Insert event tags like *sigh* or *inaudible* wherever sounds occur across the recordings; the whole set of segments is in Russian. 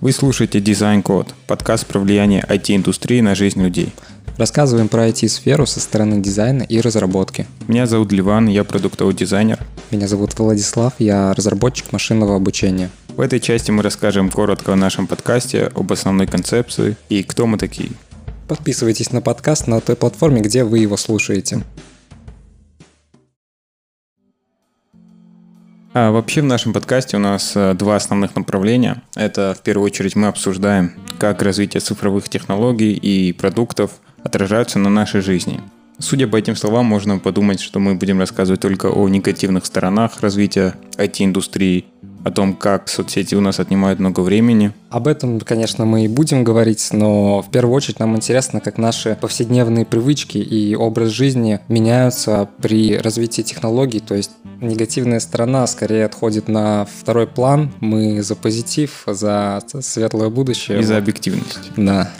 Вы слушаете Дизайн Код, подкаст про влияние IT-индустрии на жизнь людей. Рассказываем про IT-сферу со стороны дизайна и разработки. Меня зовут Ливан, я продуктовый дизайнер. Меня зовут Владислав, я разработчик машинного обучения. В этой части мы расскажем коротко о нашем подкасте, об основной концепции и кто мы такие. Подписывайтесь на подкаст на той платформе, где вы его слушаете. А вообще в нашем подкасте у нас э, два основных направления. Это в первую очередь мы обсуждаем, как развитие цифровых технологий и продуктов отражаются на нашей жизни. Судя по этим словам, можно подумать, что мы будем рассказывать только о негативных сторонах развития IT-индустрии, о том, как соцсети у нас отнимают много времени. Об этом, конечно, мы и будем говорить, но в первую очередь нам интересно, как наши повседневные привычки и образ жизни меняются при развитии технологий, то есть негативная сторона скорее отходит на второй план. Мы за позитив, за светлое будущее. И за объективность. Да.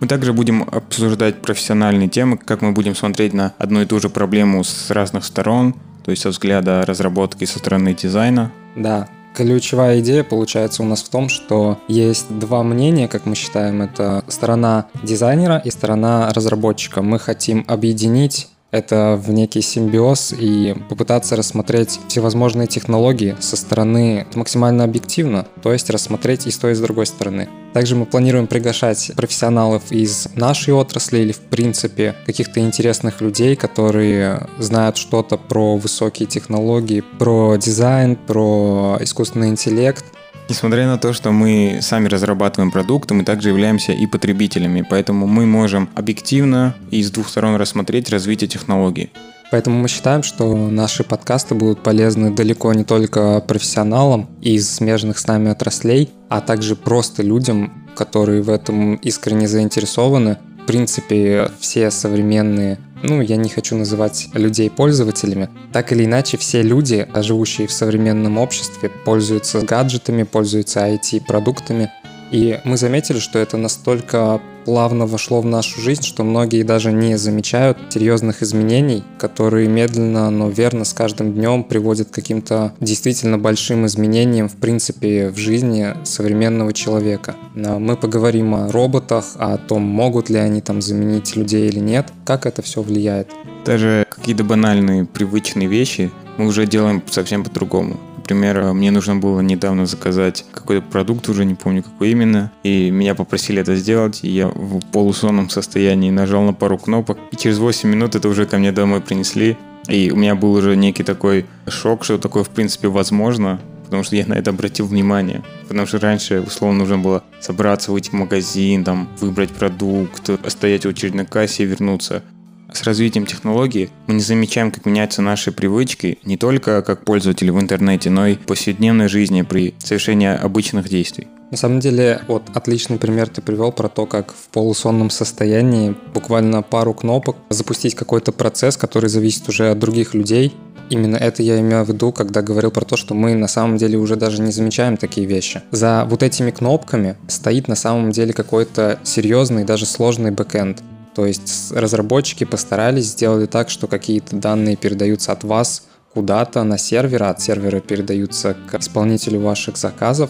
Мы также будем обсуждать профессиональные темы, как мы будем смотреть на одну и ту же проблему с разных сторон, то есть со взгляда разработки со стороны дизайна. Да, Ключевая идея получается у нас в том, что есть два мнения, как мы считаем, это сторона дизайнера и сторона разработчика. Мы хотим объединить это в некий симбиоз и попытаться рассмотреть всевозможные технологии со стороны максимально объективно, то есть рассмотреть и с той, и с другой стороны. Также мы планируем приглашать профессионалов из нашей отрасли или в принципе каких-то интересных людей, которые знают что-то про высокие технологии, про дизайн, про искусственный интеллект, Несмотря на то, что мы сами разрабатываем продукты, мы также являемся и потребителями, поэтому мы можем объективно и с двух сторон рассмотреть развитие технологий. Поэтому мы считаем, что наши подкасты будут полезны далеко не только профессионалам из смежных с нами отраслей, а также просто людям, которые в этом искренне заинтересованы. В принципе, все современные ну, я не хочу называть людей пользователями. Так или иначе, все люди, живущие в современном обществе, пользуются гаджетами, пользуются IT-продуктами, и мы заметили, что это настолько плавно вошло в нашу жизнь, что многие даже не замечают серьезных изменений, которые медленно, но верно с каждым днем приводят к каким-то действительно большим изменениям, в принципе, в жизни современного человека. Мы поговорим о роботах, о том, могут ли они там заменить людей или нет, как это все влияет. Даже какие-то банальные, привычные вещи мы уже делаем совсем по-другому. Например, мне нужно было недавно заказать какой-то продукт, уже не помню какой именно, и меня попросили это сделать, и я в полусонном состоянии нажал на пару кнопок, и через 8 минут это уже ко мне домой принесли, и у меня был уже некий такой шок, что такое в принципе возможно, потому что я на это обратил внимание. Потому что раньше, условно, нужно было собраться, выйти в магазин, там, выбрать продукт, стоять в очередь на кассе и вернуться с развитием технологий мы не замечаем, как меняются наши привычки не только как пользователи в интернете, но и в повседневной жизни при совершении обычных действий. На самом деле, вот отличный пример ты привел про то, как в полусонном состоянии буквально пару кнопок запустить какой-то процесс, который зависит уже от других людей. Именно это я имел в виду, когда говорил про то, что мы на самом деле уже даже не замечаем такие вещи. За вот этими кнопками стоит на самом деле какой-то серьезный, даже сложный бэкэнд. То есть разработчики постарались, сделали так, что какие-то данные передаются от вас куда-то на сервер, а от сервера передаются к исполнителю ваших заказов.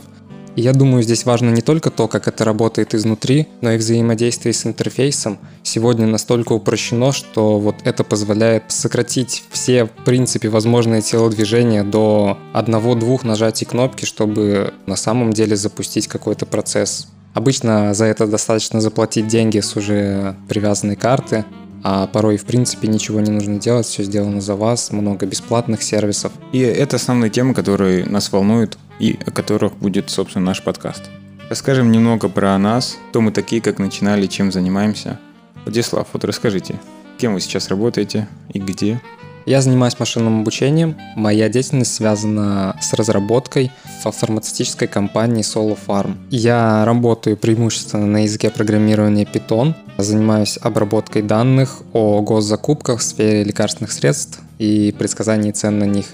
И я думаю, здесь важно не только то, как это работает изнутри, но и взаимодействие с интерфейсом. Сегодня настолько упрощено, что вот это позволяет сократить все, в принципе, возможные телодвижения до одного-двух нажатий кнопки, чтобы на самом деле запустить какой-то процесс Обычно за это достаточно заплатить деньги с уже привязанной карты, а порой в принципе ничего не нужно делать, все сделано за вас, много бесплатных сервисов. И это основные темы, которые нас волнуют и о которых будет, собственно, наш подкаст. Расскажем немного про нас, кто мы такие, как начинали, чем занимаемся. Владислав, вот расскажите, кем вы сейчас работаете и где? Я занимаюсь машинным обучением. Моя деятельность связана с разработкой в фармацевтической компании Solo Farm. Я работаю преимущественно на языке программирования Python. Занимаюсь обработкой данных о госзакупках в сфере лекарственных средств и предсказаний цен на них.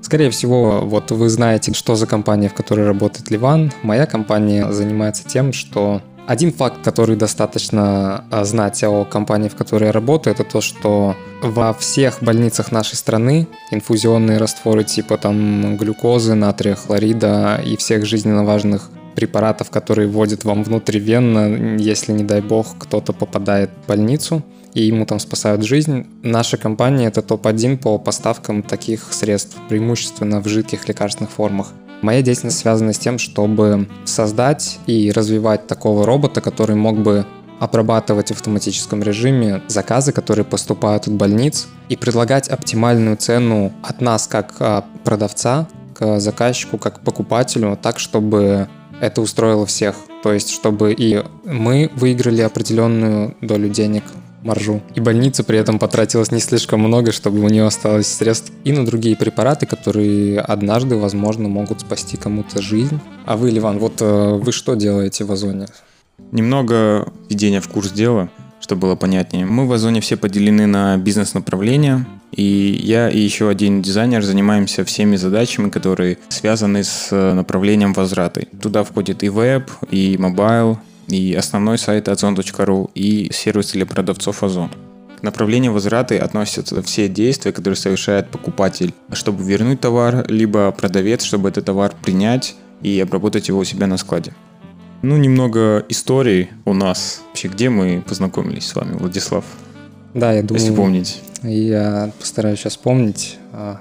Скорее всего, вот вы знаете, что за компания, в которой работает Ливан. Моя компания занимается тем, что один факт, который достаточно а, знать о компании, в которой я работаю, это то, что во всех больницах нашей страны инфузионные растворы типа там глюкозы, натрия хлорида и всех жизненно важных препаратов, которые вводят вам внутривенно, если, не дай бог, кто-то попадает в больницу и ему там спасают жизнь. Наша компания — это топ-1 по поставкам таких средств, преимущественно в жидких лекарственных формах. Моя деятельность связана с тем, чтобы создать и развивать такого робота, который мог бы обрабатывать в автоматическом режиме заказы, которые поступают от больниц, и предлагать оптимальную цену от нас как а, продавца к заказчику, как покупателю, так, чтобы это устроило всех. То есть, чтобы и мы выиграли определенную долю денег, маржу. И больница при этом потратилась не слишком много, чтобы у нее осталось средств и на другие препараты, которые однажды, возможно, могут спасти кому-то жизнь. А вы, Ливан, вот э, вы что делаете в Озоне? Немного введения в курс дела, чтобы было понятнее. Мы в Озоне все поделены на бизнес-направления, и я и еще один дизайнер занимаемся всеми задачами, которые связаны с направлением возврата. Туда входит и веб, и mobile, и основной сайт ozon.ru, и сервис для продавцов Озон. К направлению возврата относятся все действия, которые совершает покупатель, чтобы вернуть товар, либо продавец, чтобы этот товар принять и обработать его у себя на складе. Ну, немного истории у нас. Вообще, где мы познакомились с вами, Владислав? Да, я думаю... Если помнить. Я постараюсь сейчас помнить. А,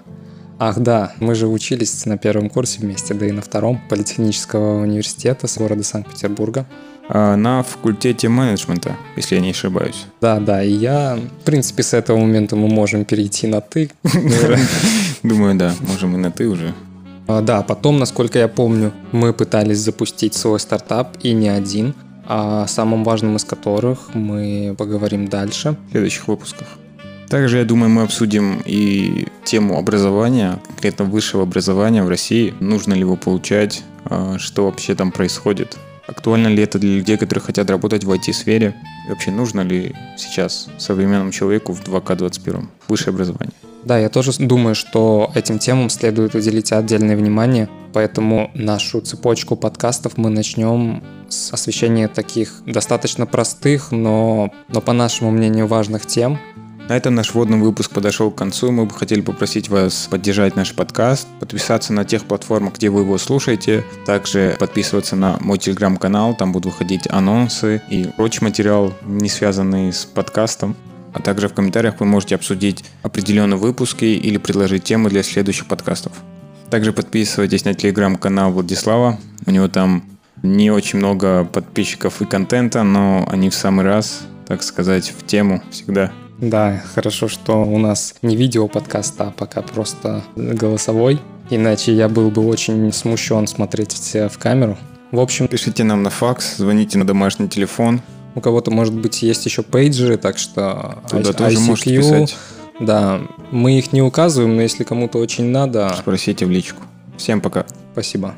ах, да, мы же учились на первом курсе вместе, да и на втором Политехнического университета с города Санкт-Петербурга. А, на факультете менеджмента, если я не ошибаюсь. Да, да, и я, в принципе, с этого момента мы можем перейти на «ты». *laughs* Думаю, да, можем и на «ты» уже. А, да, потом, насколько я помню, мы пытались запустить свой стартап и не один, о самом важном из которых мы поговорим дальше. В следующих выпусках. Также, я думаю, мы обсудим и тему образования, конкретно высшего образования в России. Нужно ли его получать, а, что вообще там происходит. Актуально ли это для людей, которые хотят работать в IT-сфере? И вообще нужно ли сейчас современному человеку в 2К21 высшее образование? Да, я тоже думаю, что этим темам следует уделить отдельное внимание, поэтому нашу цепочку подкастов мы начнем с освещения таких достаточно простых, но, но по нашему мнению важных тем, на этом наш вводный выпуск подошел к концу. Мы бы хотели попросить вас поддержать наш подкаст, подписаться на тех платформах, где вы его слушаете, также подписываться на мой телеграм-канал, там будут выходить анонсы и прочий материал, не связанный с подкастом. А также в комментариях вы можете обсудить определенные выпуски или предложить темы для следующих подкастов. Также подписывайтесь на телеграм-канал Владислава. У него там не очень много подписчиков и контента, но они в самый раз, так сказать, в тему всегда. Да, хорошо, что у нас не видео подкаст, а пока просто голосовой. Иначе я был бы очень смущен смотреть в камеру. В общем... Пишите нам на факс, звоните на домашний телефон. У кого-то, может быть, есть еще пейджеры, так что... Туда I- тоже ICQ, можете писать. Да, мы их не указываем, но если кому-то очень надо... Спросите в личку. Всем пока. Спасибо.